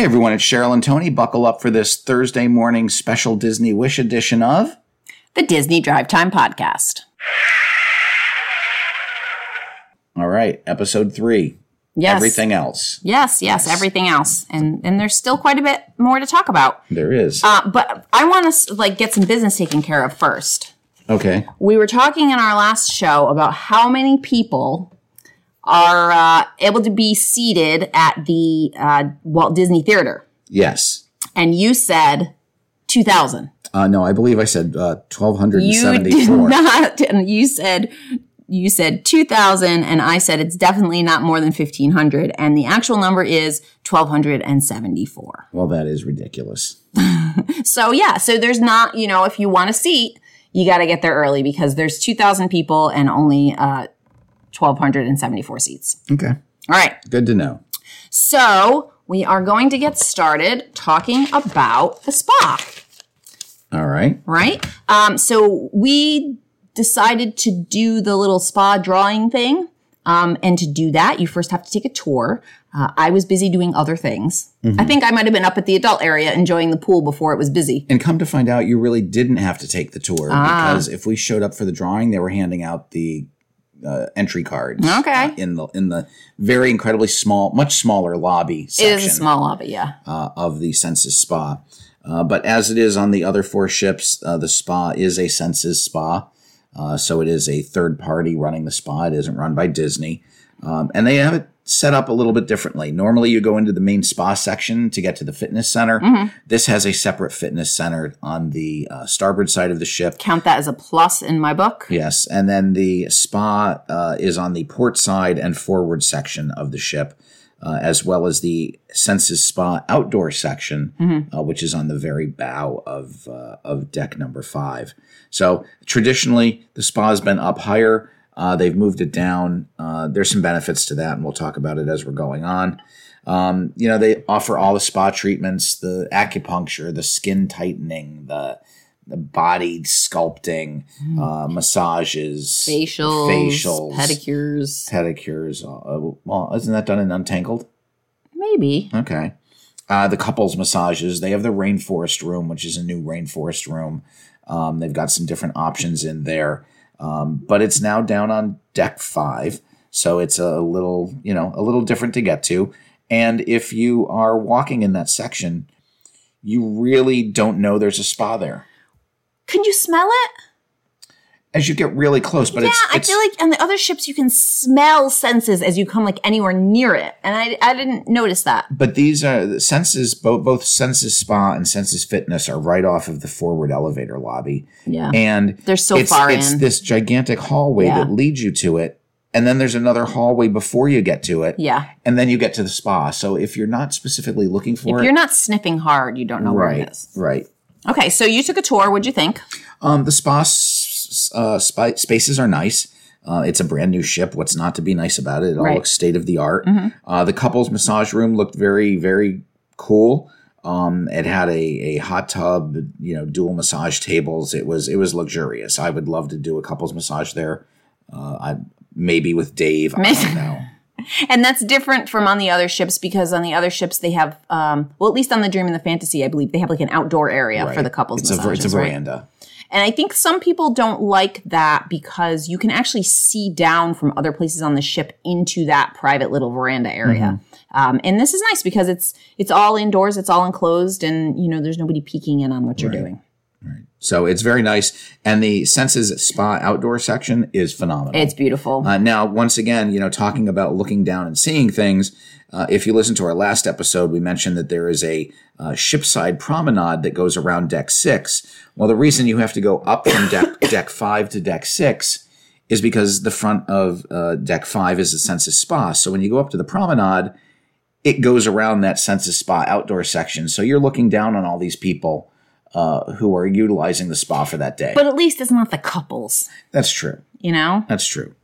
Hey everyone, it's Cheryl and Tony. Buckle up for this Thursday morning special Disney Wish edition of the Disney Drive Time Podcast. All right, episode three. Yes. Everything else. Yes, yes, everything else. And and there's still quite a bit more to talk about. There is. Uh, but I want to like get some business taken care of first. okay. We were talking in our last show about how many people are uh, able to be seated at the uh, Walt Disney Theater, Yes. and you said two thousand. Uh, no, I believe I said uh, You did 1274. not, and you said you said two thousand, and I said it's definitely not more than fifteen hundred, and the actual number is twelve hundred and seventy four. well, that is ridiculous. So yeah, so there's not, you know, if you want a seat, you got to get there early because there's 2,000 people and only uh, 1,274 seats. Okay. All right. Good to know. So we are going to get started talking about the spa, All right. right? Um, so we decided to do the little spa drawing thing. Um, and to do that, you first have to take a tour. Uh, I was busy doing other things. I think I might have been up at the adult area enjoying the pool before it was busy. And come to find out, you really didn't have to take the tour Ah. because if we showed up for the drawing, they were handing out the uh, entry cards. Okay. uh, in the in the very incredibly small, much smaller lobby It section is a small lobby, yeah. uh, of the Senses Spa. Uh, but as it is on the other four ships, uh, the spa is a Senses Spa. Uh, so it is a third party running the spa. It isn't run by Disney. Um, and they have it set up a little bit differently. Normally, you go into the main spa section to get to the fitness center. This has a separate fitness center on the uh, starboard side of the ship. count that as a plus in my book. Yes, and then the spa uh, is on the port side and forward section of the ship, uh, as well as the Senses Spa outdoor section, uh, which is on the very bow of uh, of deck number five. So traditionally, the spa has been up higher. Uh, they've moved it down. Uh, there's some benefits to that, and we'll talk about it as we're going on. Um, you know, they offer all the spa treatments, the acupuncture, the skin tightening, the the body sculpting, uh, massages, Facials, facials, pedicures, pedicures. Uh, well, isn't that done in Untangled? maybe. Okay. Uh, the couples massages. They have the rainforest room, which is a new rainforest room. Um, they've got some different options in there, um, but it's now down on deck five, so it's a little, you know, a little different to get to. And if you are walking in that section, you really don't know there's a spa there Can you smell it? As you get really close. But yeah, it's, I feel like on the other ships you can smell senses as you come like anywhere near it, and I, I didn't notice that. But these are the senses, both both senses spa and senses fitness are right off of the forward elevator lobby. Yeah, And They're so it's, far it's in. this gigantic hallway Yeah. that leads you to it. And then there's another hallway before you get to it. yeah. And then you get to the spa. So if you're not specifically looking for If it, you're not sniffing hard, you don't know where right, it is. right. Okay, so you took a tour. What'd you think? Um, the spa s- uh, spa- spaces are nice. Uh, it's a brand new ship. What's not to be nice about it? It all Right. looks state of the art. Mm-hmm. Uh, the couples massage room looked very, very cool. Um, it had a, a hot tub, you know, dual massage tables. It was it was luxurious. I would love to do a couples massage there. Uh, I maybe with Dave. I don't know. And that's different from on the other ships because on the other ships they have, um, well, at least on the Dream and the Fantasy, I believe they have like an outdoor area for the couples It's a massages. it's a right? veranda. And I think some people don't like that because you can actually see down from other places on the ship into that private little veranda area. Um, and this is nice because it's it's all indoors, it's all enclosed, and you know there's nobody peeking in on what you're doing. So it's very nice. And the Senses Spa outdoor section is phenomenal. It's beautiful. Uh, now, once again, you know, talking about looking down and seeing things. Uh, if you listen to our last episode, we mentioned that there is a uh, shipside promenade that goes around deck six. Well, the reason you have to go up from deck deck five to deck six is because the front of uh, deck five is the Senses Spa. So when you go up to the promenade, it goes around that Senses Spa outdoor section. So you're looking down on all these people uh, who are utilizing the spa for that day. but at least it's not the couples, That's true. you know? That's true.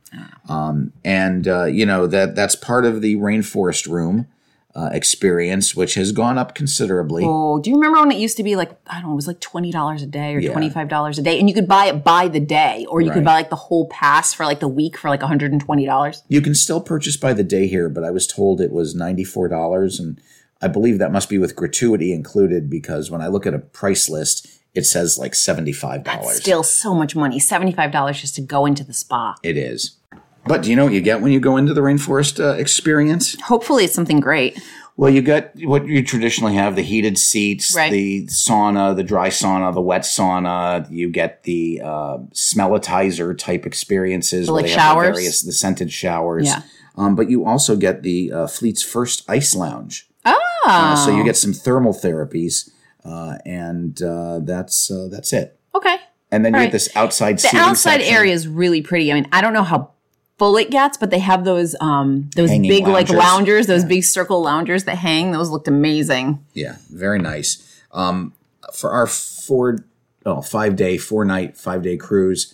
Um, and uh, you know that that's part of the rainforest room uh, experience, which has gone up considerably. Oh, do you remember when it used to be like, I don't know, it was like $20 a day or Yeah. $25 a day? And you could buy it by the day, or you Right. could buy like the whole pass for like the week for like $120. You can still purchase by the day here, but I was told it was ninety four dollars, and I believe that must be with gratuity included because when I look at a price list, it says like $75. That's still so much money. $75 just to go into the spa. it is. But do you know what you get when you go into the rainforest uh, experience? Hopefully it's something great. Well, you get what you traditionally have the heated seats, Right. the sauna, the dry sauna, the wet sauna. You get the uh, smellitizer type experiences, like have the showers? various the scented showers. Yeah. Um, but you also get the uh, Fleet's first ice lounge. Oh. Uh, so you get some thermal therapies, uh, and uh, that's uh, that's it. okay. And then you All get this outside The outside section. area is really pretty. I mean, I don't know how full it gets, but they have those um those Hanging big like loungers. loungers, those big circle loungers that hang. Those looked amazing. Yeah, very nice. Um, for our four, oh, five day, four night, five day cruise,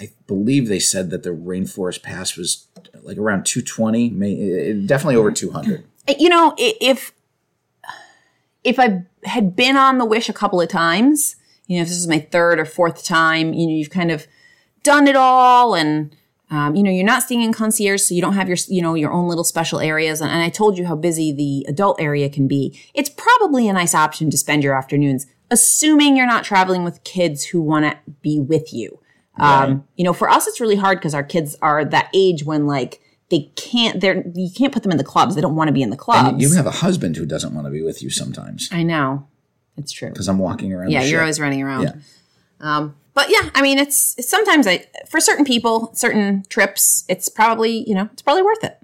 I believe they said that the Rainforest Pass was like around 220, may, uh, definitely over 200. You know, if if I had been on the Wish a couple of times, you know, if this is my third or fourth time, you know, you've kind of done it all, and um, you know, you're not staying in concierge, so you don't have your you know your own little special areas. And, and I told you how busy the adult area can be. It's probably a nice option to spend your afternoons, assuming you're not traveling with kids who want to be with you. Um, you know, for us, it's really hard because our kids are that age when like they can't, they're, you can't put them in the clubs. They don't want to be in the clubs. You have a husband who doesn't want to be with you sometimes I know. It's true. because I'm walking around. Yeah, you're ship. always running around. Yeah. Um, but yeah, I mean, it's, it's sometimes I, for certain people, certain trips, it's probably, you know, it's probably worth it.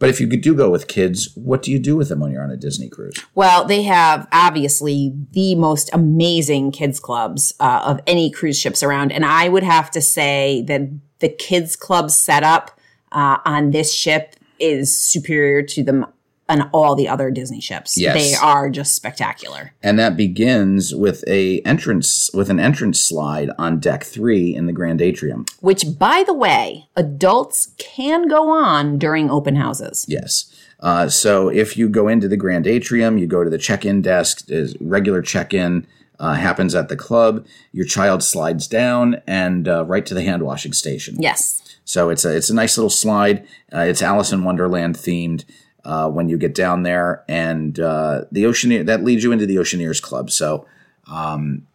But if you do go with kids, what do you do with them when you're on a Disney cruise? Well, they have obviously the most amazing kids clubs uh, of any cruise ships around, and I would have to say that the kids club setup uh, on this ship is superior to them on all the other Disney ships. Yes. They are just spectacular. And that begins with a entrance with an entrance slide on deck three in the Grand Atrium. Which, by the way, adults can go on during open houses. Yes. Uh, so if you go into the Grand Atrium, you go to the check-in desk. Is regular check-in uh, happens at the club. Your child slides down and uh, right to the hand washing station. Yes. So it's a it's a nice little slide. Uh, it's Alice in Wonderland themed. Uh, when you get down there, and uh, the Oceaneer that leads you into the Oceaneers Club. So, um,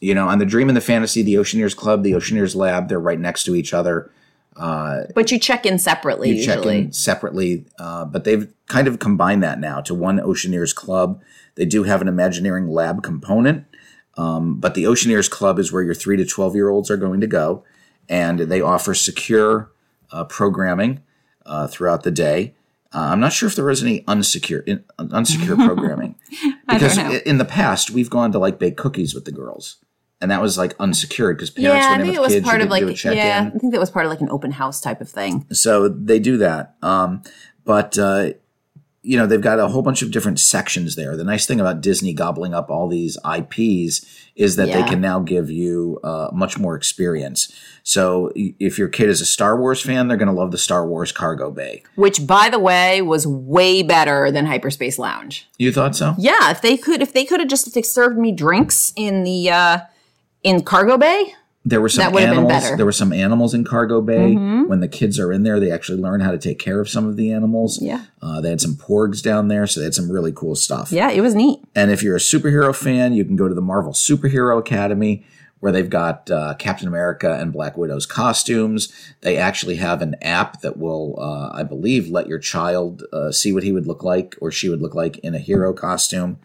you know, on the Dream and the Fantasy, the Oceaneers Club, the Oceaneers Lab, they're right next to each other. But you check in separately You check in separately, uh, but they've kind of combined that now to one Oceaneers Club. They do have an Imagineering Lab component, um, but the Oceaneers Club is where your three to twelve year olds are going to go, and they offer secure uh, programming uh, throughout the day. Uh, I'm not sure if there is any unsecure in, unsecure programming because in the past we've gone to like bake cookies with the girls, and that was like unsecured because parents Yeah, went in with it was kids. part you of didn't do a like check-in. yeah, I think that was part of like an open house type of thing. So they do that. Um, but, uh, you know, they've got a whole bunch of different sections there. The nice thing about Disney gobbling up all these IPs is that they can now give you uh, much more experience. So if your kid is a Star Wars fan, they're going to love the Star Wars cargo bay. Which, by the way, was way better than Hyperspace Lounge. You thought so? Yeah, if they could, if they could have just served me drinks in the uh in cargo bay, There were some animals. Mm-hmm. There were some animals in cargo bay. When the kids are in there, they actually learn how to take care of some of the animals. Yeah. Uh, they had some porgs down there, so they had some really cool stuff. yeah, it was neat. And if you're a superhero fan, you can go to the Marvel Superhero Academy, where they've got uh, Captain America and Black Widow's costumes. They actually have an app that will, uh, I believe, let your child uh, see what he would look like or she would look like in a hero costume.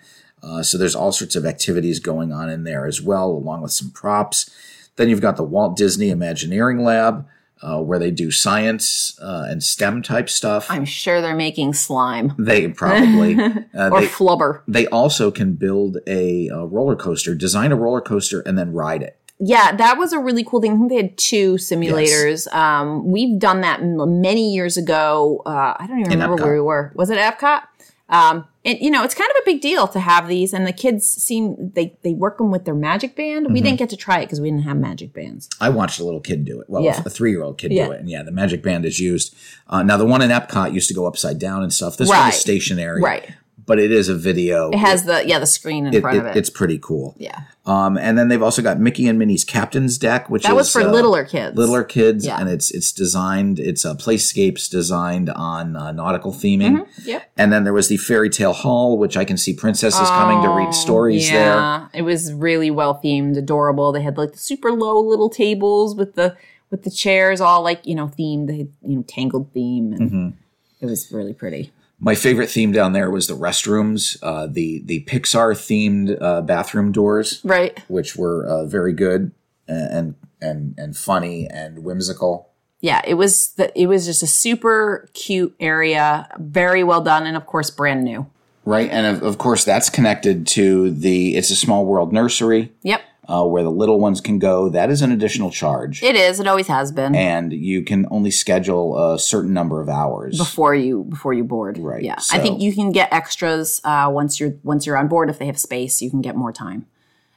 Uh, so there's all sorts of activities going on in there as well, along with some props. Then you've got the Walt Disney Imagineering Lab, uh, where they do science uh, and STEM type stuff. I'm sure they're making slime they probably uh, or they, flubber. they also can build a, uh roller coaster, design a roller coaster, and then ride it. Yeah, that was a really cool thing. I think they had two simulators. Um, we've done that many years ago. Uh, I don't even In remember Epcot. where we were. Was it Epcot? Um, and you know, it's kind of a big deal to have these, and the kids seem they they work them with their magic band. Mm-hmm. We didn't get to try it because we didn't have magic bands. I watched a little kid do it. Well, Yeah. a three year old kid Yeah. do it. And yeah, the magic band is used. Uh, now, the one in Epcot used to go upside down and stuff. This one is stationary. Right. But it is a video. It has the yeah the screen in It- front it- of it. It's pretty cool. yeah, Um, and then they've also got Mickey and Minnie's Captain's Deck, which that is was for uh, littler kids. littler kids, Yeah. and it's it's designed. It's a playscapes designed on uh, nautical theming. Yep. And then there was the Fairy Tale Hall, which I can see princesses coming to read stories there. Oh, Yeah, it was really well themed, adorable. They had like the super low little tables with the with the chairs all like you know themed. They had you know tangled theme, and Mm-hmm. it was really pretty. My favorite theme down there was the restrooms, uh, the the Pixar themed uh, bathroom doors, Right. which were uh, very good and and and funny and whimsical. Yeah, it was the, it was just a super cute area, very well done, and of course brand new. Right, and of, of course that's connected to the It's a Small World nursery, Yep, uh, where the little ones can go. That is an additional charge, it is. It always has been. and you can only schedule a certain number of hours. before you before you board. Right, Yeah. so- I think you can get extras uh, once you're once you're on board if they have space. You can get more time.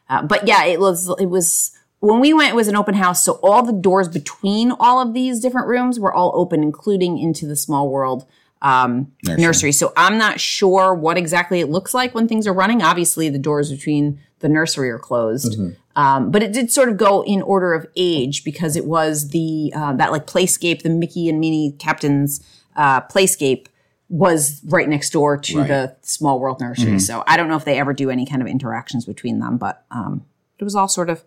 Uh, but yeah, it was it was when we went. It was an open house, so all the doors between all of these different rooms were all open, including into the small world. Um, nursery. So I'm not sure what exactly it looks like when things are running. Obviously, the doors between the nursery are closed, um, but it did sort of go in order of age because it was the uh, that like playscape, the Mickey and Minnie Captain's uh, playscape was right next door to the Small World Nursery. So I don't know if they ever do any kind of interactions between them, but um, it was all sort of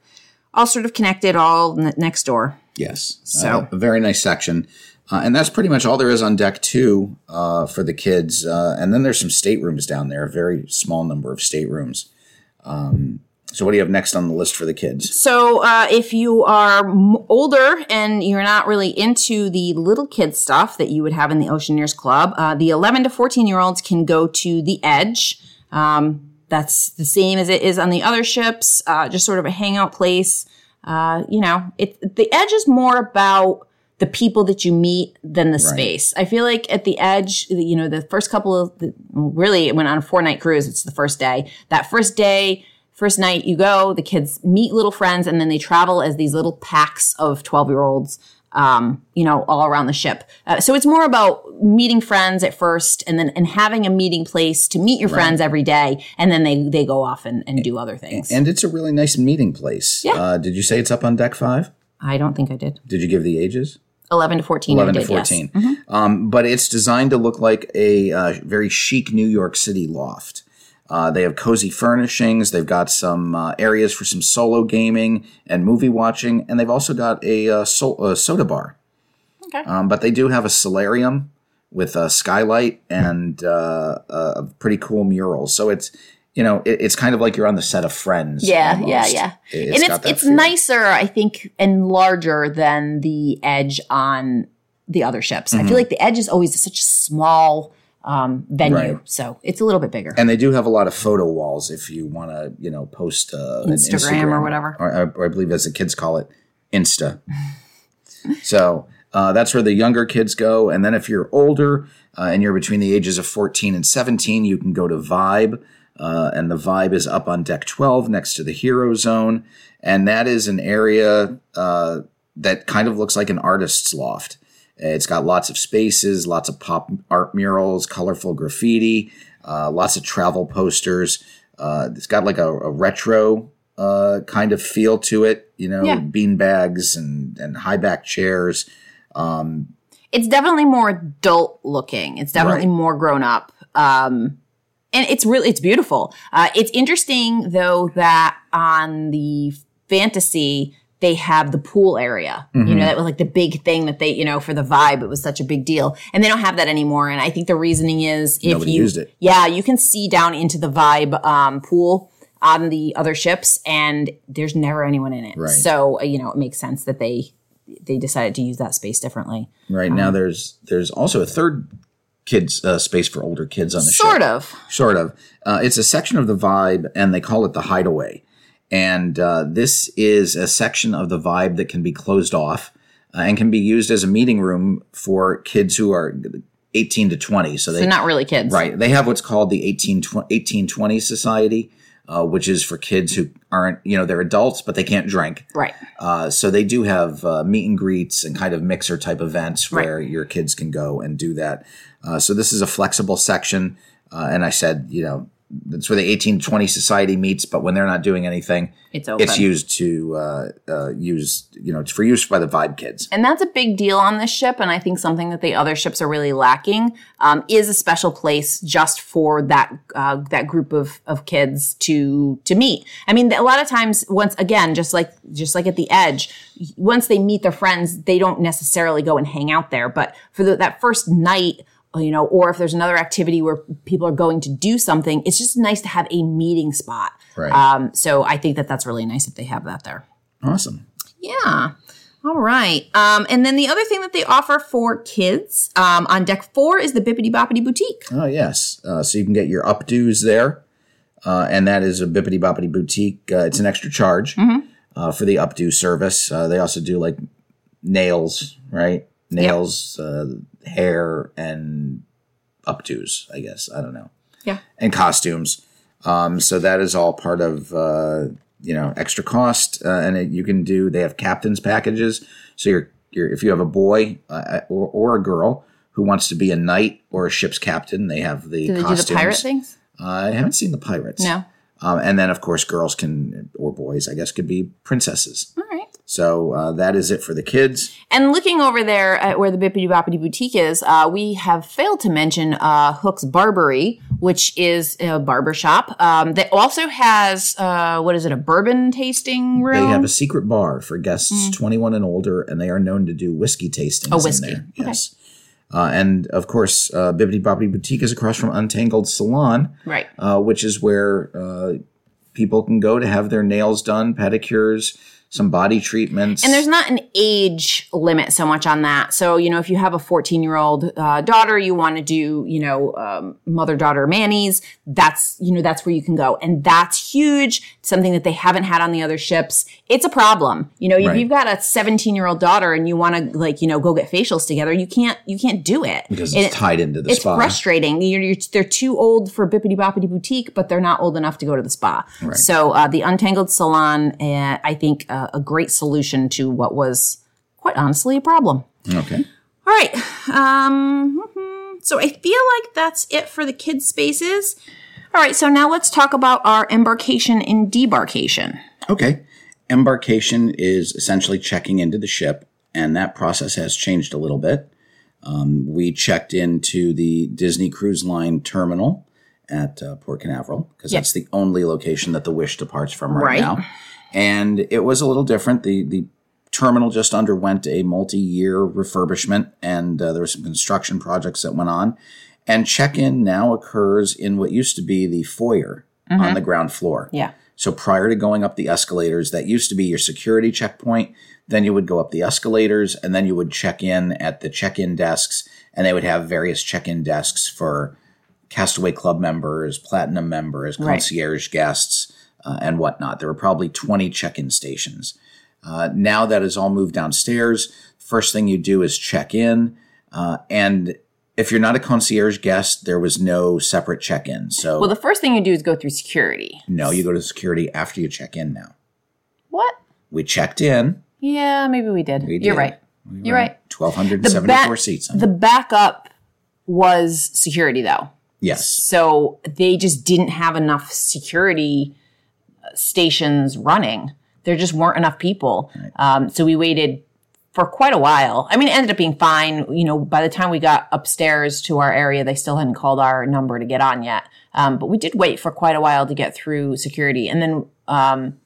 all sort of connected, all n- next door. Yes. So- Uh, a very nice section. Uh, and that's pretty much all there is on deck two uh, for the kids. Uh, and then there's some staterooms down there, a very small number of staterooms. Um, so, what do you have next on the list for the kids? So, uh, if you are m- older and you're not really into the little kid stuff that you would have in the Oceaneers Club, uh, the 11 to 14 year olds can go to the Edge. Um, that's the same as it is on the other ships, uh, just sort of a hangout place. Uh, you know, it, the Edge is more about the people that you meet than the space. I feel like at the Edge, you know, the first couple of, the, really, it went on a four night cruise. It's the first day. That first day, First night you go, the kids meet little friends, and then they travel as these little packs of 12 year olds, um, you know, all around the ship. Uh, so it's more about meeting friends at first and then and having a meeting place to meet your friends every day. And then they, they go off and, and do other things. And it's a really nice meeting place. Yeah. Uh, did you say it's up on deck five? I don't think I did. Did you give the ages? 11 to 14. 11 I to did, yes. 14. Um, but it's designed to look like a uh, very chic New York City loft. Uh, they have cozy furnishings. They've got some uh, areas for some solo gaming and movie watching, and they've also got a, uh, so- a soda bar. Okay. Um, but they do have a solarium with a skylight and uh, a pretty cool mural. So it's you know it, it's kind of like you're on the set of Friends. Yeah, almost. yeah, yeah. It- and it's it's feel. nicer, I think, and larger than the edge on the other ships. Mm-hmm. I feel like the edge is always such a small um, venue, Right. so it's a little bit bigger. And they do have a lot of photo walls if you want to, you know, post uh, an Instagram or whatever. or, or I believe as the kids call it, Insta. so uh, that's where the younger kids go, and then if you're older uh, and you're between the ages of 14 and 17, you can go to Vibe, uh, and the Vibe is up on deck 12 next to the Hero Zone, and that is an area uh, that kind of looks like an artist's loft. It's got lots of spaces, lots of pop art murals, colorful graffiti, uh, lots of travel posters. Uh, it's got like a, a retro uh, kind of feel to it, you know, Yeah. bean bags and, and high back chairs. It's definitely more adult looking. It's definitely Right. more grown up. Um, and it's really it's beautiful. Uh, it's interesting though that on the fantasy they have the pool area. Mm-hmm. You know that was like the big thing that they you know for the vibe it was such a big deal, and they don't have that anymore. And I think the reasoning is if Nobody you used it. yeah you can see down into the vibe um, pool on the other ships, and there's never anyone in it. Right. So uh, you know it makes sense that they they decided to use that space differently. Right now, there's there's also a third kids uh, space for older kids on the Sort ship. Sort of. Sort of. Uh, it's a section of the vibe, and they call it the hideaway. And uh, this is a section of the vibe that can be closed off uh, and can be used as a meeting room for kids who are 18 to 20. So they They're not really kids. Right. They have what's called the 18, 1820 Society, uh, which is for kids who aren't, you know, they're adults, but they can't drink. Right. Uh, so they do have uh, meet and greets and kind of mixer type events where your kids can go and do that. Uh, so this is a flexible section. Uh, and I said, you know, that's where the 1820 society meets, but when they're not doing anything, It's open. it's used to uh, uh, use, you know, it's for use by the Vibe kids. And that's a big deal on this ship, and I think something that the other ships are really lacking um, is a special place just for that uh, that group of, of kids to to meet. I mean, a lot of times, once again, just like just like at the edge, once they meet their friends, they don't necessarily go and hang out there. But for the, that first night, you know, or if there's another activity where people are going to do something, it's just nice to have a meeting spot. Right. Um, so I think that that's really nice if they have that there. Awesome. Yeah. All right. Um, and then the other thing that they offer for kids um, on deck four is the Bibbidi Bobbidi Boutique. Oh, yes. Uh, so you can get your updos there. Uh, and that is a Bibbidi Bobbidi Boutique. Uh, it's an extra charge uh, for the updo service. Uh, they also do like nails, right? Nails, uh, hair, and updos, I guess. I don't know. Yeah. And costumes. Um, so that is all part of, uh, you know, extra cost. Uh, and it, you can do, they have captain's packages. So you're, you're if you have a boy uh, or, or a girl who wants to be a knight or a ship's captain, they have the Do they costumes. do the pirate things? Uh, I haven't seen the pirates. No. Um, and then, of course, girls can, or boys, I guess, could be princesses. All right. So uh, that is it for the kids. And looking over there at where the Bibbidi Bobbidi Boutique is, uh, we have failed to mention uh, Hook's Barbery, which is a barbershop. Um, that also has, uh, what is it, a bourbon tasting room? They have a secret bar for guests 21 and older, and they are known to do whiskey tastings Mm. Oh, whiskey. in there. Okay. Yes. Uh, and of course, uh, Bibbidi Bobbidi Boutique is across from Untangled Salon, right. uh, which is where uh, people can go to have their nails done, pedicures, some body treatments. And there's not an age limit so much on that. So, you know, if you have a 14 year old uh, daughter, you want to do, you know, um, mother daughter manis, that's, you know, that's where you can go. And that's huge. Something that they haven't had on the other ships. It's a problem. You know, if Right. you've got a 17 year old daughter and you want to, like, you know, go get facials together, you can't, you can't do it. because it's it- tied into the it's spa. It's frustrating. You're, you're, they're too old for Bibbidi Bobbidi Boutique, but they're not old enough to go to the spa. So uh, the Untangled Salon, uh, I think, uh, a great solution to what was quite honestly a problem. Okay. All right. Um, mhm. so I feel like that's it for the kids' spaces. All right. So now let's talk about our embarkation and debarkation. Okay. Embarkation is essentially checking into the ship, and that process has changed a little bit. Um, we checked into the Disney Cruise Line terminal at uh, Port Canaveral because Yeah. that's the only location that the Wish departs from right, Right. now. And it was a little different. The the terminal just underwent a multi-year refurbishment, and uh, there were some construction projects that went on. And check-in now occurs in what used to be the foyer on the ground floor. Yeah. So prior to going up the escalators, that used to be your security checkpoint. Then you would go up the escalators and then you would check in at the check in desks, and they would have various check in desks for Castaway Club members, Platinum members, Right. concierge guests, uh, and whatnot. There were probably 20 check in stations. Uh, now that has all moved downstairs. First thing you do is check in. Uh, and if you're not a concierge guest, there was no separate check in. So, Well, the first thing you do is go through security. no, you go to security after you check in now. What? We checked in. Yeah, maybe we did. We You're did. right. We You're right. 1,274 ba- seats. on. The backup was security, though. yes. So they just didn't have enough security stations running. There just weren't enough people. Um, so we waited for quite a while. I mean, it ended up being fine. You know, by the time we got upstairs to our area, they still hadn't called our number to get on yet. Um, but we did wait for quite a while to get through security. And then, um,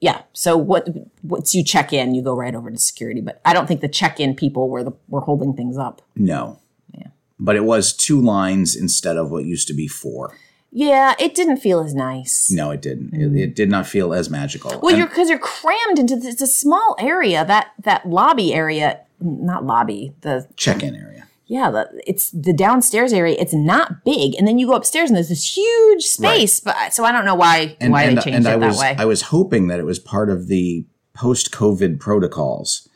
yeah. So what, once you check in, you go right over to security. But I don't think the check in people were the, were holding things up. No. Yeah. But it was two lines instead of what used to be four. Yeah, it didn't feel as nice. No, it didn't. It, it did not feel as magical. Well, And- you're because you're crammed into this, it's a small area. That that lobby area, not lobby. The check-in area. yeah, the, it's the downstairs area. It's not big, and then you go upstairs and there's this huge space. But so I don't know why why they changed it I that was, way. I was hoping that it was part of the post-COVID protocols.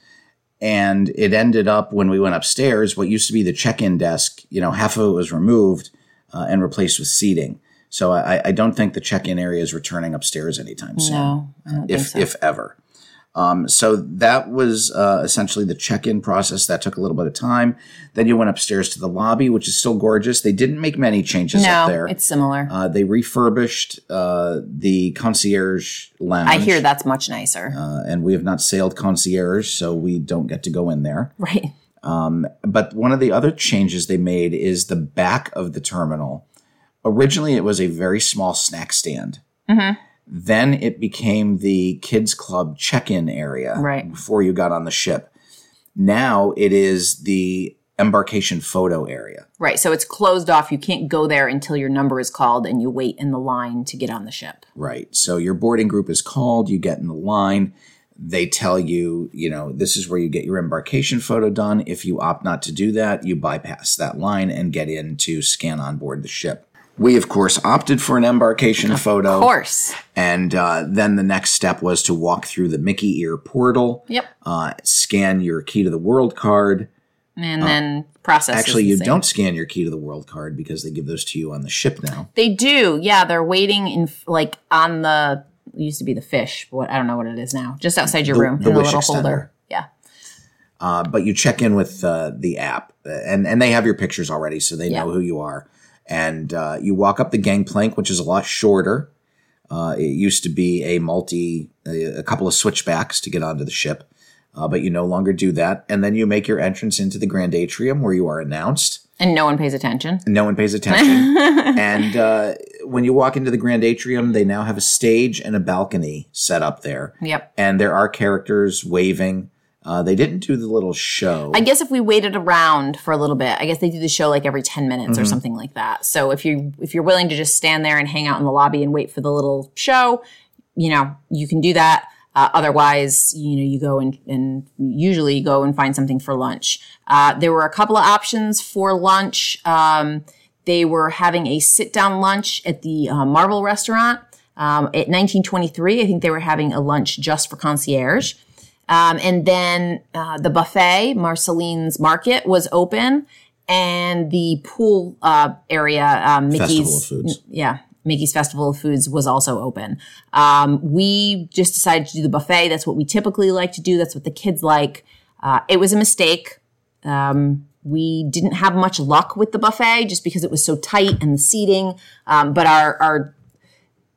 And it ended up when we went upstairs, what used to be the check-in desk, you know, half of it was removed uh, and replaced with seating. So I, I don't think the check-in area is returning upstairs anytime soon. no, I don't if think so. if ever. Um, so that was uh, essentially the check-in process. That took a little bit of time. Then you went upstairs to the lobby, which is still gorgeous. They didn't make many changes no, up there. it's similar. Uh, they refurbished uh, the concierge lounge. I hear that's much nicer. Uh, and we have not sailed concierge, so we don't get to go in there. right. But one of the other changes they made is the back of the terminal. Originally, it was a very small snack stand. Mm-hmm. Then it became the kids club check-in area Right. before you got on the ship. Now it is the embarkation photo area. Right. So it's closed off. You can't go there until your number is called and you wait in the line to get on the ship. Right. So your boarding group is called, you get in the line, they tell you, you know, this is where you get your embarkation photo done. If you opt not to do that, you bypass that line and get in to scan on board the ship. We, of course, opted for an embarkation photo. Of course. And uh, then the next step was to walk through the Mickey Ear portal, Yep. uh, scan your key to the world card. And then process. Actually, you same. don't scan your key to the world card because they give those to you on the ship now. They do. Yeah. They're waiting in like on the, used to be the fish, but what, I don't know what it is now. Just outside your The- room the in the little extender. holder. Yeah. Uh, but you check in with uh, the app, uh, and and they have your pictures already, so they Yeah. know who you are. And uh, you walk up the gangplank, which is a lot shorter. Uh, it used to be a multi, a, a couple of switchbacks to get onto the ship, uh, but you no longer do that. And then you make your entrance into the grand atrium, where you are announced. And no one pays attention. No one pays attention. and uh, when you walk into the grand atrium, they now have a stage and a balcony set up there. Yep. And there are characters waving. Uh, they didn't do the little show. I guess if we waited around for a little bit, I guess they do the show like every 10 minutes Mm-hmm. or something like that. So if you if you're willing to just stand there and hang out in the lobby and wait for the little show, you know, you can do that. Uh, otherwise, you know, you go and, and usually you go and find something for lunch. Uh, there were a couple of options for lunch. Um, they were having a sit down lunch at the uh, Marvel restaurant. Um, at 1923, I think they were having a lunch just for concierge. Um, and then uh, the buffet, Marceline's Market, was open, and the pool uh, area, um, Mickey's, Festival of Foods. yeah, Mickey's Festival of Foods was also open. Um, we just decided to do the buffet. That's what we typically like to do. That's what the kids like. Uh, it was a mistake. Um, we didn't have much luck with the buffet just because it was so tight and the seating. Um, but our, our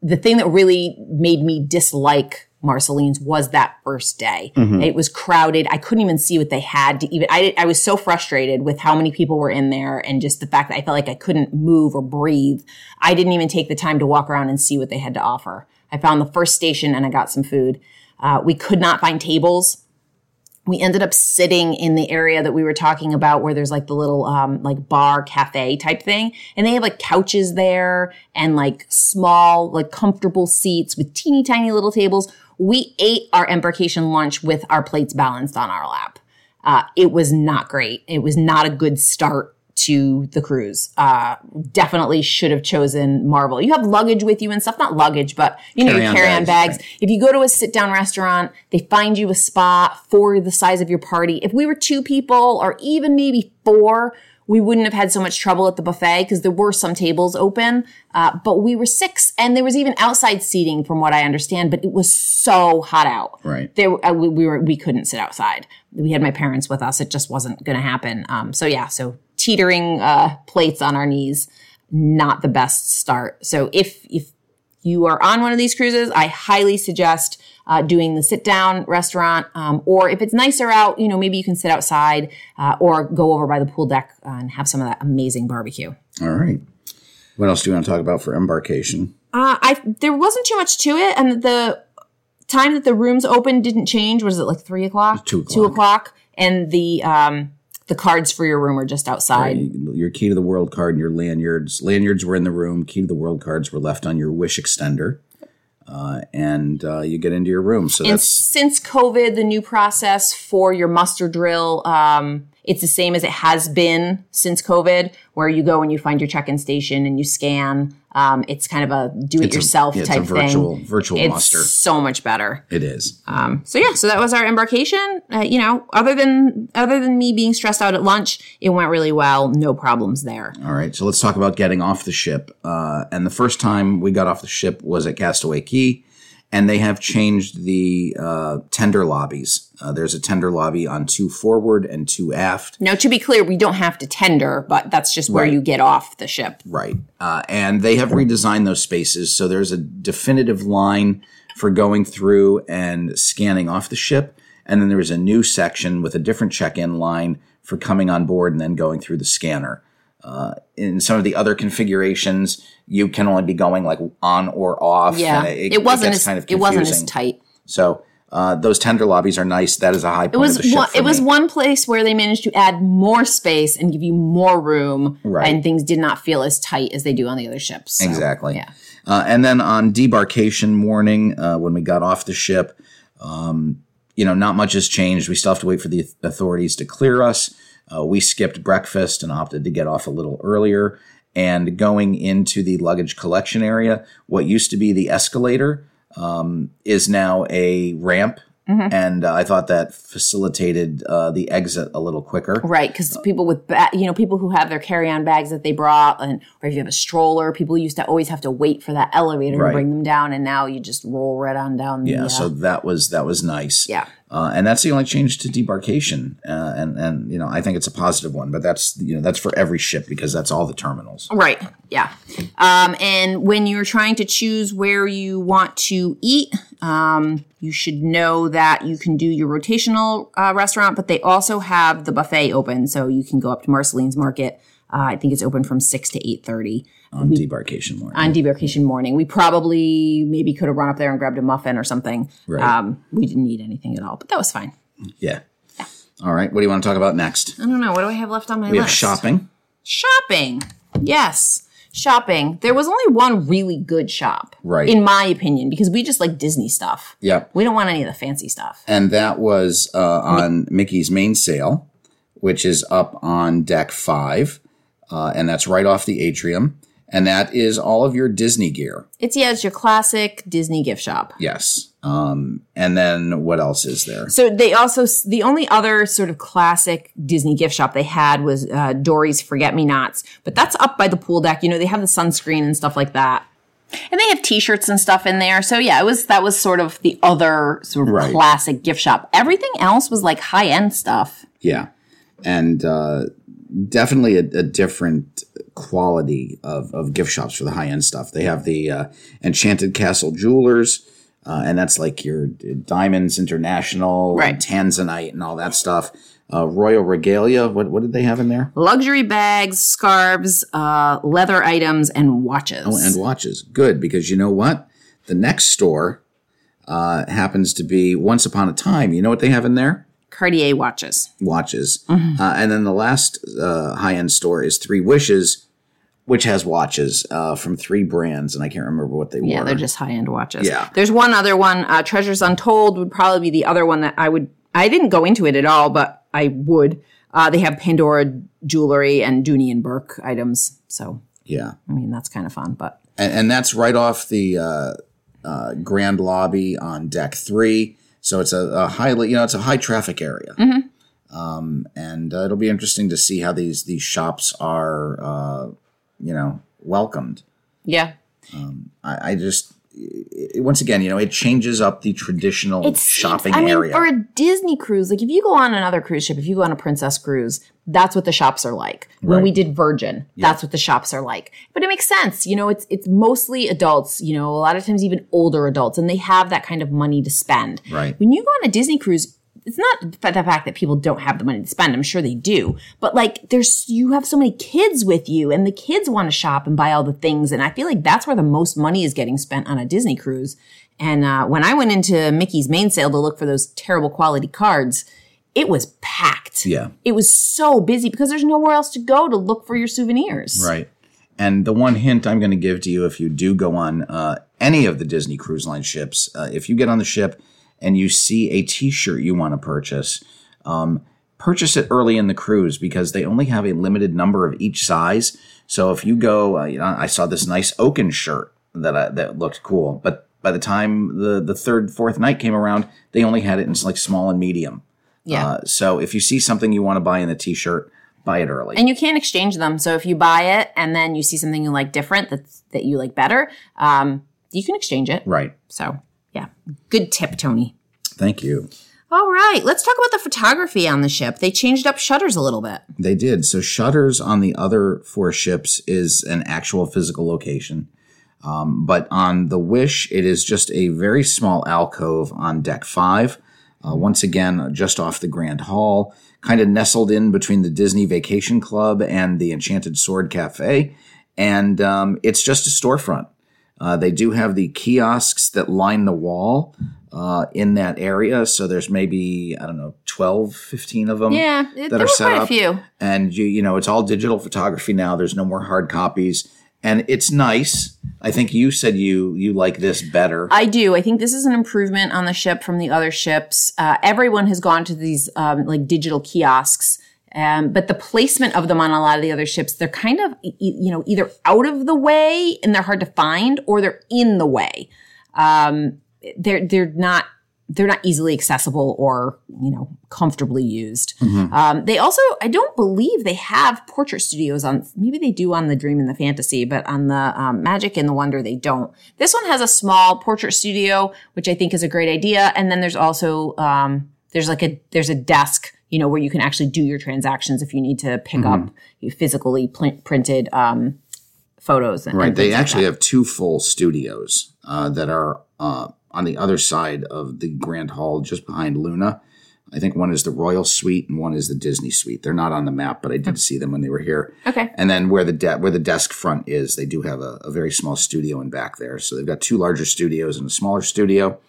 the thing that really made me dislike Marceline's was that first day. It was crowded. I couldn't even see what they had to even. I, I was so frustrated with how many people were in there and just the fact that I felt like I couldn't move or breathe. I didn't even take the time to walk around and see what they had to offer. I found the first station and I got some food. Uh, we could not find tables we ended up sitting in the area that we were talking about where there's like the little um, like bar cafe type thing and they have like couches there and like small like comfortable seats with teeny tiny little tables we ate our embarkation lunch with our plates balanced on our lap. Uh, it was not great. It was not a good start to the cruise. Uh, definitely should have chosen marvel. You have luggage with you and stuff. Not luggage but you know your Carry-on carry-on bags, bags. If you go to a sit down restaurant, they find you a spot for the size of your party. If we were two people or even maybe four, we wouldn't have had so much trouble at the buffet because there were some tables open. Uh, but we were six and there was even outside seating from what I understand, but it was so hot out. Right. There, uh, we, we were, we couldn't sit outside. We had my parents with us. It just wasn't going to happen. Um, so yeah, so teetering, uh, plates on our knees, not the best start. So if, if, you are on one of these cruises, I highly suggest uh, doing the sit down restaurant. Um, or if it's nicer out, you know, maybe you can sit outside uh, or go over by the pool deck and have some of that amazing barbecue. All right. What else do you want to talk about for embarkation? Uh, I there wasn't too much to it, and the time that the rooms opened didn't change. Was it like three o'clock? Two Two o'clock. o'clock, and the um, the cards for your room are just outside. Your key to the world card and your lanyards. Lanyards were in the room. Key to the world cards were left on your wish extender. Uh, and uh, you get into your room. So And that's since COVID, the new process for your muster drill, um, it's the same as it has been since COVID, where you go and you find your check-in station and you scan. Um, it's kind of a do-it-yourself yeah, a type virtual- thing. virtual it's muster. so much better. it is. Um, so yeah, so that was our embarkation. Uh, you know, other than other than me being stressed out at lunch, it went really well. No problems there. All right, so let's talk about getting off the ship. Uh, and the first time we got off the ship was at Castaway Cay, and they have changed the uh, tender lobbies. Uh, there's a tender lobby on two forward and two aft. Now, to be clear, we don't have to tender, but that's just where Right. you get off the ship. Right. Uh, and they have redesigned those spaces. So there's a definitive line for going through and scanning off the ship. And then there's a new section with a different check in line for coming on board and then going through the scanner. Uh, in some of the other configurations, you can only be going like on or off. Yeah, and it, wasn't gets as kind of it wasn't as tight. So uh, those tender lobbies are nice. That is a high point It was of the ship. one, it was one place where they managed to add more space and give you more room, Right. and things did not feel as tight as they do on the other ships. So, Exactly. Yeah. Uh, and then on debarkation morning, uh, when we got off the ship, um, you know, not much has changed. We still have to wait for the authorities to clear us. Uh, we skipped breakfast and opted to get off a little earlier. And going into the luggage collection area, what used to be the escalator um, is now a ramp. And uh, I thought that facilitated uh, the exit a little quicker. Right, because people with ba- you know people who have their carry-on bags that they brought, and or if you have a stroller, people used to always have to wait for that elevator Right. to bring them down, and now you just roll right on down. The, Yeah, uh, so that was that was nice. Yeah. Uh, and that's the only change to debarkation, uh, and and you know I think it's a positive one, but that's you know that's for every ship because that's all the terminals. Right. Yeah. Um, and when you're trying to choose where you want to eat, um, you should know that you can do your rotational uh, restaurant, but they also have the buffet open, so you can go up to Marceline's Market. Uh, I think it's open from six to eight thirty on debarkation morning. on debarkation morning. We probably maybe could have run up there and grabbed a muffin or something. Right. Um, we didn't need anything at all, but that was fine. yeah. yeah. All right. What do you want to talk about next? I don't know. What do I have left on my We have list? shopping. Shopping. Yes. Shopping. There was only one really good shop. Right. In my opinion, because we just like Disney stuff. Yep. We don't want any of the fancy stuff. And that was uh, on Mickey's Mainsail, which is up on deck five, uh, and that's right off the atrium. And that is all of your Disney gear. It's yeah, it's your classic Disney gift shop. Yes. Um, and then what else is there? So they also the only other sort of classic Disney gift shop they had was uh, Dory's Forget Me Nots, but that's up by the pool deck. You know, they have the sunscreen and stuff like that, and they have T-shirts and stuff in there. So yeah, it was that was sort of the other sort of Right. classic gift shop. Everything else was like high end stuff. Yeah. And uh, definitely a, a different quality of, of gift shops for the high end stuff. They have the uh, Enchanted Castle Jewelers, uh, and that's like your Diamonds International, Right. and Tanzanite, and all that stuff. Uh, Royal Regalia, what, what did they have in there? Luxury bags, scarves, uh, leather items, and watches. Oh, and watches. Good, because you know what? The next store uh, happens to be Once Upon a Time. You know what they have in there? Cartier watches. watches. Mm-hmm. Uh, and then the last uh, high end store is Three Wishes, which has watches uh, from three brands, and I can't remember what they Yeah, were. Yeah, they're just high end watches. Yeah. There's one other one. Uh, Treasures Untold would probably be the other one that I would. I didn't go into it at all, but I would. Uh, they have Pandora jewelry and Dooney and Bourke items. So yeah, I mean that's kind of fun. But and, and that's right off the uh, uh, grand lobby on deck three. So it's a, a highly, you know, it's a high traffic area. Mm-hmm. Um, and uh, it'll be interesting to see how these these shops are, uh, you know, welcomed. yeah, I, I just, it, once again, you know, it changes up the traditional it's shopping I mean, area. for a Disney cruise, like if you go on another cruise ship, if you go on a Princess cruise, that's what the shops are like. When Right. we did Virgin, that's what the shops are like. But it makes sense. You know, it's it's mostly adults. You know, a lot of times even older adults, and they have that kind of money to spend. Right. When you go on a Disney cruise. It's not the fact that people don't have the money to spend. I'm sure they do, but like, there's you have so many kids with you, and the kids want to shop and buy all the things, and I feel like that's where the most money is getting spent on a Disney cruise. And uh, when I went into Mickey's main sale to look for those terrible quality cards, it was packed. Yeah. It was so busy because there's nowhere else to go to look for your souvenirs. Right. And the one hint I'm going to give to you if you do go on uh, any of the Disney Cruise Line ships, uh, if you get on the ship and you see a t shirt you want to purchase, um, purchase it early in the cruise because they only have a limited number of each size. So if you go, uh, you know, I saw this nice Oaken shirt that I, that looked cool, but by the time the the third fourth night came around, they only had it in like small and medium. Yeah. Uh, so if you see something you want to buy in the t-shirt, buy it early. and you can't exchange them. So if you buy it and then you see something you like different that's that you like better, um, you can exchange it. right. So Yeah. Good tip, Tony. Thank you. All right, let's talk about the photography on the ship. They changed up shutters a little bit. They did. So shutters on the other four ships is an actual physical location. Um, but on the Wish, it is just a very small alcove on deck five. Uh, once again, just off the Grand Hall, kind of nestled in between the Disney Vacation Club and the Enchanted Sword Cafe. And um, it's just a storefront. Uh, they do have the kiosks that line the wall uh, in that area. So there's maybe, I don't know, 12, 15 of them Yeah, that are set quite a up. few. And you, you know, it's all digital photography now. There's no more hard copies. And it's nice. I think you said you you like this better. I do. I think this is an improvement on the ship from the other ships. Uh, everyone has gone to these um, like digital kiosks, um, but the placement of them on a lot of the other ships, they're kind of you know either out of the way and they're hard to find, or they're in the way. Um, they're they're not they're not easily accessible or you know comfortably used. Um, they also I don't believe they have portrait studios on. Maybe they do on the Dream and the Fantasy, but on the um, Magic and the Wonder they don't. This one has a small portrait studio, which I think is a great idea. And then there's also um, there's like a there's a desk you know where you can actually do your transactions if you need to pick up physically printed um, photos. And, Right. and They things like actually have two full studios uh, that are uh, on the other side of the Grand Hall, just behind Luna. I think one is the Royal Suite and one is the Disney Suite. They're not on the map, but I did see them when they were here. Okay. And then where the de- where the desk front is, they do have a, a very small studio in back there. So they've got two larger studios and a smaller studio.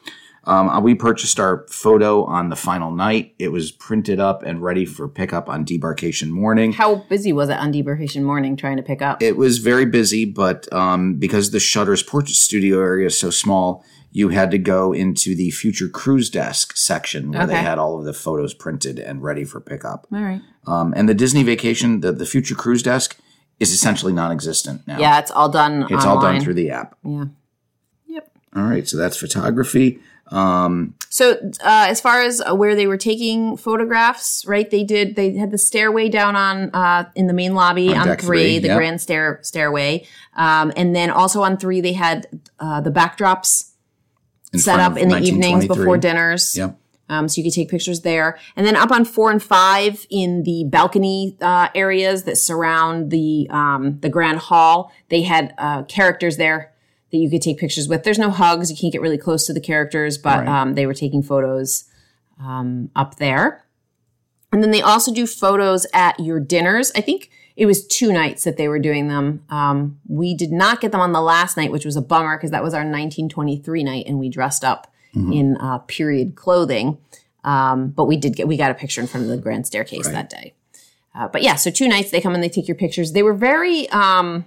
Um, uh, we purchased our photo on the final night. It was printed up and ready for pickup on debarkation morning. How busy was it on debarkation morning trying to pick up? It was very busy, but um, because the Shutter's portrait studio area is so small, you had to go into the future cruise desk section where they had all of the photos printed and ready for pickup. All right. Um, and the Disney Vacation, the, the future cruise desk, is essentially non-existent now. Yeah, it's all done. it's all done through the app. Yeah. Yep. All right, so that's photography. Um, So, uh, as far as uh, where they were taking photographs, right? They did. They had the stairway down on uh, in the main lobby On on, three, three, the yep. grand stair stairway, um, and then also on three they had uh, the backdrops in set up in the evenings before dinners. Yep. Um, so you could take pictures there, and then up on four and five in the balcony uh, areas that surround the um, the grand hall, they had uh, characters there that you could take pictures with. There's no hugs; you can't get really close to the characters, but Right. um, they were taking photos um, up there. And then they also do photos at your dinners. I think it was two nights that they were doing them. Um, we did not get them on the last night, which was a bummer because that was our 1923 night, and we dressed up in uh, period clothing. Um, but we did get we got a picture in front of the grand staircase that day. Uh, but yeah, so two nights they come and they take your pictures. They were very um,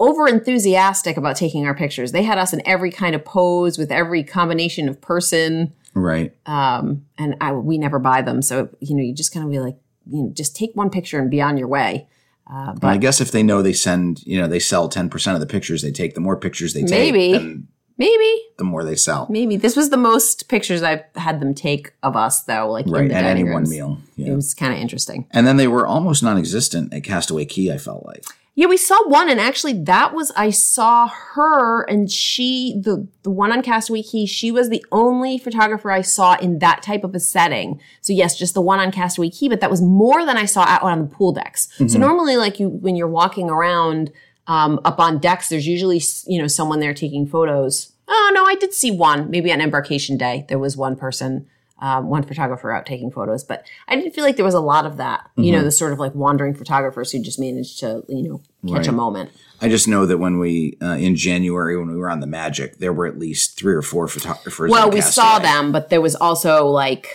over enthusiastic about taking our pictures. They had us in every kind of pose with every combination of person Right. um, and I, we never buy them. So you know, you just kind of be like, you know, just take one picture and be on your way. Uh, But I guess if they know they send, you know, they sell 10% of the pictures they take, the more pictures they take, Maybe. maybe, the more they sell. maybe this was the most pictures I've had them take of us, though. Like in Right. the At any dining one meal. Yeah. It was kind of interesting. And then they were almost non-existent at Castaway Cay. I felt like Yeah, we saw one, and actually, that was I saw her, and she the the one on Castaway Cay. She was the only photographer I saw in that type of a setting. So yes, just the one on Castaway Cay, but that was more than I saw out on the pool decks. So normally, like you when you're walking around um, up on decks, there's usually you know someone there taking photos. Oh no, I did see one. Maybe on embarkation day, there was one person. Um, one photographer out taking photos, but I didn't feel like there was a lot of that. You know, the sort of like wandering photographers who just managed to, you know, catch a moment. I just know that when we uh, in January when we were on the Magic, there were at least three or four photographers. Well, we saw Castaway. them, but there was also like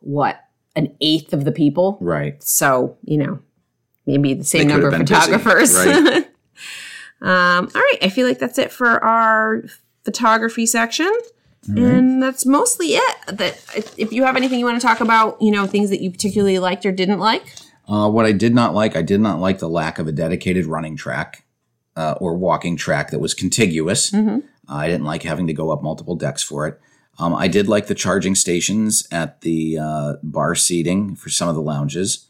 what an eighth of the people. Right. So you know, maybe the same number of been busy, photographers. right. um, all right, I feel like that's it for our photography section. And that's mostly it. That if- you have anything you want to talk about, you know, things that you particularly liked or didn't like, Uh, what I did not like, I did not like the lack of a dedicated running track uh, or walking track that was contiguous. Mm-hmm. Uh, I didn't like having to go up multiple decks for it. Um, I did like the charging stations at the uh, bar seating for some of the lounges.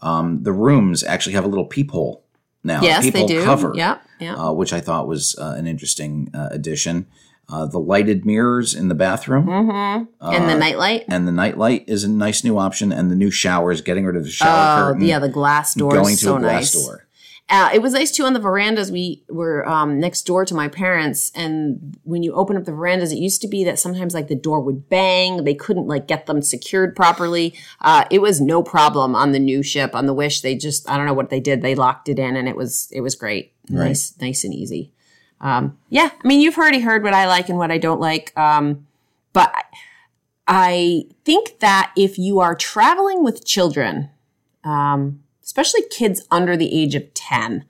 Um, the rooms actually have a little peephole now. yes, they do. Cover, Yeah, yeah. uh, which I thought was uh, an interesting uh, addition. Uh, the lighted mirrors in the bathroom and the nightlight. and the nightlight is a nice new option, and the new showers, getting rid of the shower Oh, curtain, yeah, the glass door going is to so a glass nice. door. Uh, it was nice too on the verandas. We were um, next door to my parents, and when you open up the verandas, it used to be that sometimes like the door would bang. They couldn't like get them secured properly. Uh, it was no problem on the new ship on the Wish. They just I don't know what they did. They locked it in, and it was it was great, nice, nice and easy. Um, yeah, I mean you've already heard what I like and what I don't like, um, but I, think that if you are traveling with children um, especially kids under the age of 10,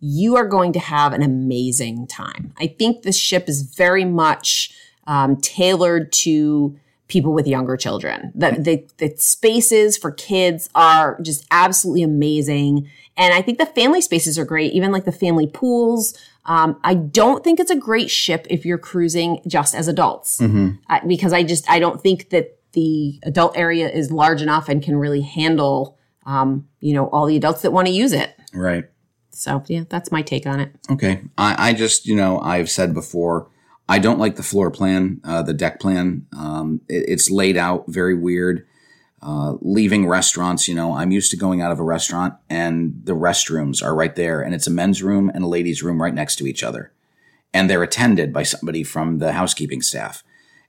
you are going to have an amazing time. I think this ship is very much um, tailored to people with younger children. The, the, the spaces for kids are just absolutely amazing. And I think the family spaces are great, even like the family pools. Um, I don't think it's a great ship if you're cruising just as adults I- because I just, I don't think that the adult area is large enough and can really handle um, you know, all the adults that want to use it. Right. So yeah, that's my take on it. Okay. I, I just, you know, I've said before, I don't like the floor plan, uh, the deck plan. Um, it- it's laid out very weird. Uh, leaving restaurants, you know, I'm used to going out of a restaurant and the restrooms are right there and it's a men's room and a ladies' room right next to each other. And they're attended by somebody from the housekeeping staff.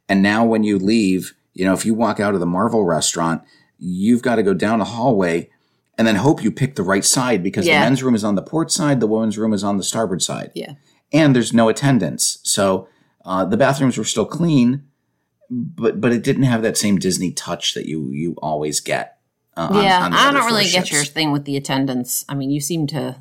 And now when you leave, you know, if you walk out of the Marvel restaurant, you've got to go down a hallway and then hope you pick the right side because Yeah. the men's room is on the port side, the women's room is on the starboard side Yeah. and there's no attendance. So uh, the bathrooms were still clean, but but it didn't have that same Disney touch that you you always get. Uh, yeah, on the I don't really four get your thing with the attendance. I mean, you seem to.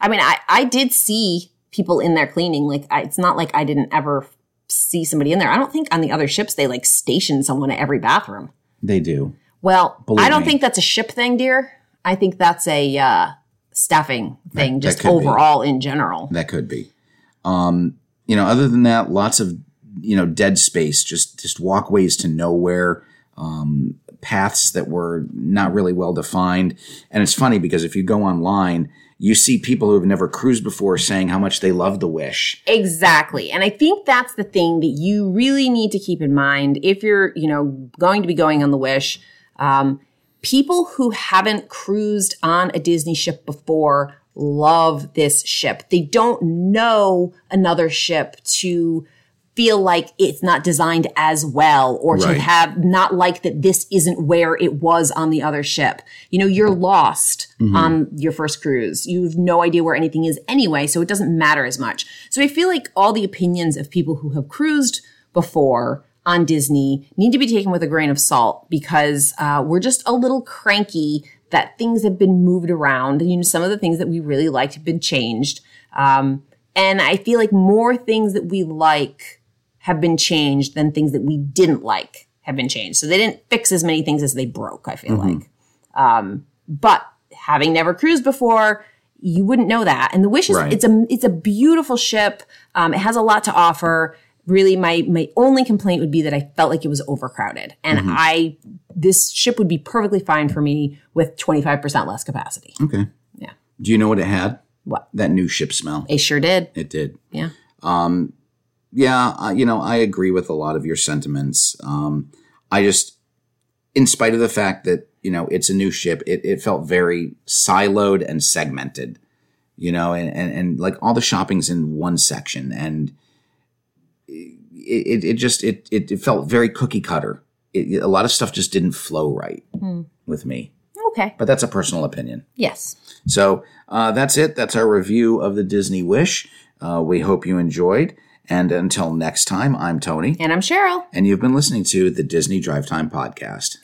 I mean, I I did see people in there cleaning. Like, I, it's not like I didn't ever see somebody in there. I don't think on the other ships they like station someone at every bathroom. They do. Well, Believe I don't me. think that's a ship thing, dear. I think that's a uh, staffing thing, that just be. overall in general. That could be. Um, you know, other than that, lots of you know dead space, just just walkways to nowhere, um, paths that were not really well defined. And it's funny because if you go online, you see people who have never cruised before saying how much they love the Wish. Exactly. And I think that's the thing that you really need to keep in mind if you're, you know, going to be going on the Wish. Um, people who haven't cruised on a Disney ship before love this ship. They don't know another ship to feel like it's not designed as well or to have not like that this isn't where it was on the other ship. You know, you're lost on your first cruise. You have no idea where anything is anyway, so it doesn't matter as much. So I feel like all the opinions of people who have cruised before on Disney need to be taken with a grain of salt because uh, we're just a little cranky that things have been moved around. You know, some of the things that we really liked have been changed. Um, and I feel like more things that we like have been changed than things that we didn't like have been changed. So they didn't fix as many things as they broke, I feel like. Um, but having never cruised before, you wouldn't know that. And the Wish is Right. it's a it's a beautiful ship. Um, it has a lot to offer. Really, my my only complaint would be that I felt like it was overcrowded, and I this ship would be perfectly fine for me with twenty five percent less capacity. Okay. Yeah. Do you know what it had? What That new ship smell. it sure did. It did. Yeah. Yeah, uh, you know, I agree with a lot of your sentiments. Um, I just, in spite of the fact that you know it's a new ship, it, it felt very siloed and segmented. You know, and, and and like all the shopping's in one section, and it it, it just it, it it felt very cookie cutter. It, a lot of stuff just didn't flow right with me, Okay. but that's a personal opinion. Yes. So uh, that's it. That's our review of the Disney Wish. Uh, we hope you enjoyed. And until next time, I'm Tony, And I'm Cheryl. and you've been listening to the Disney Drive Time Podcast.